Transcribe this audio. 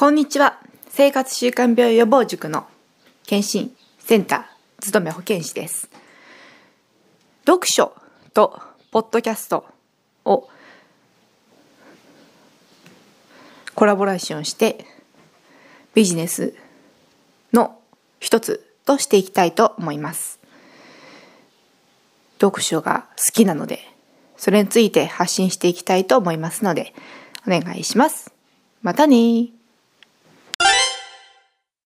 こんにちは。生活習慣病予防塾の検診センター勤め保健師です。読書とポッドキャストをコラボレーションしてビジネスの一つとしていきたいと思います。読書が好きなので、それについて発信していきたいと思いますので、お願いします。またね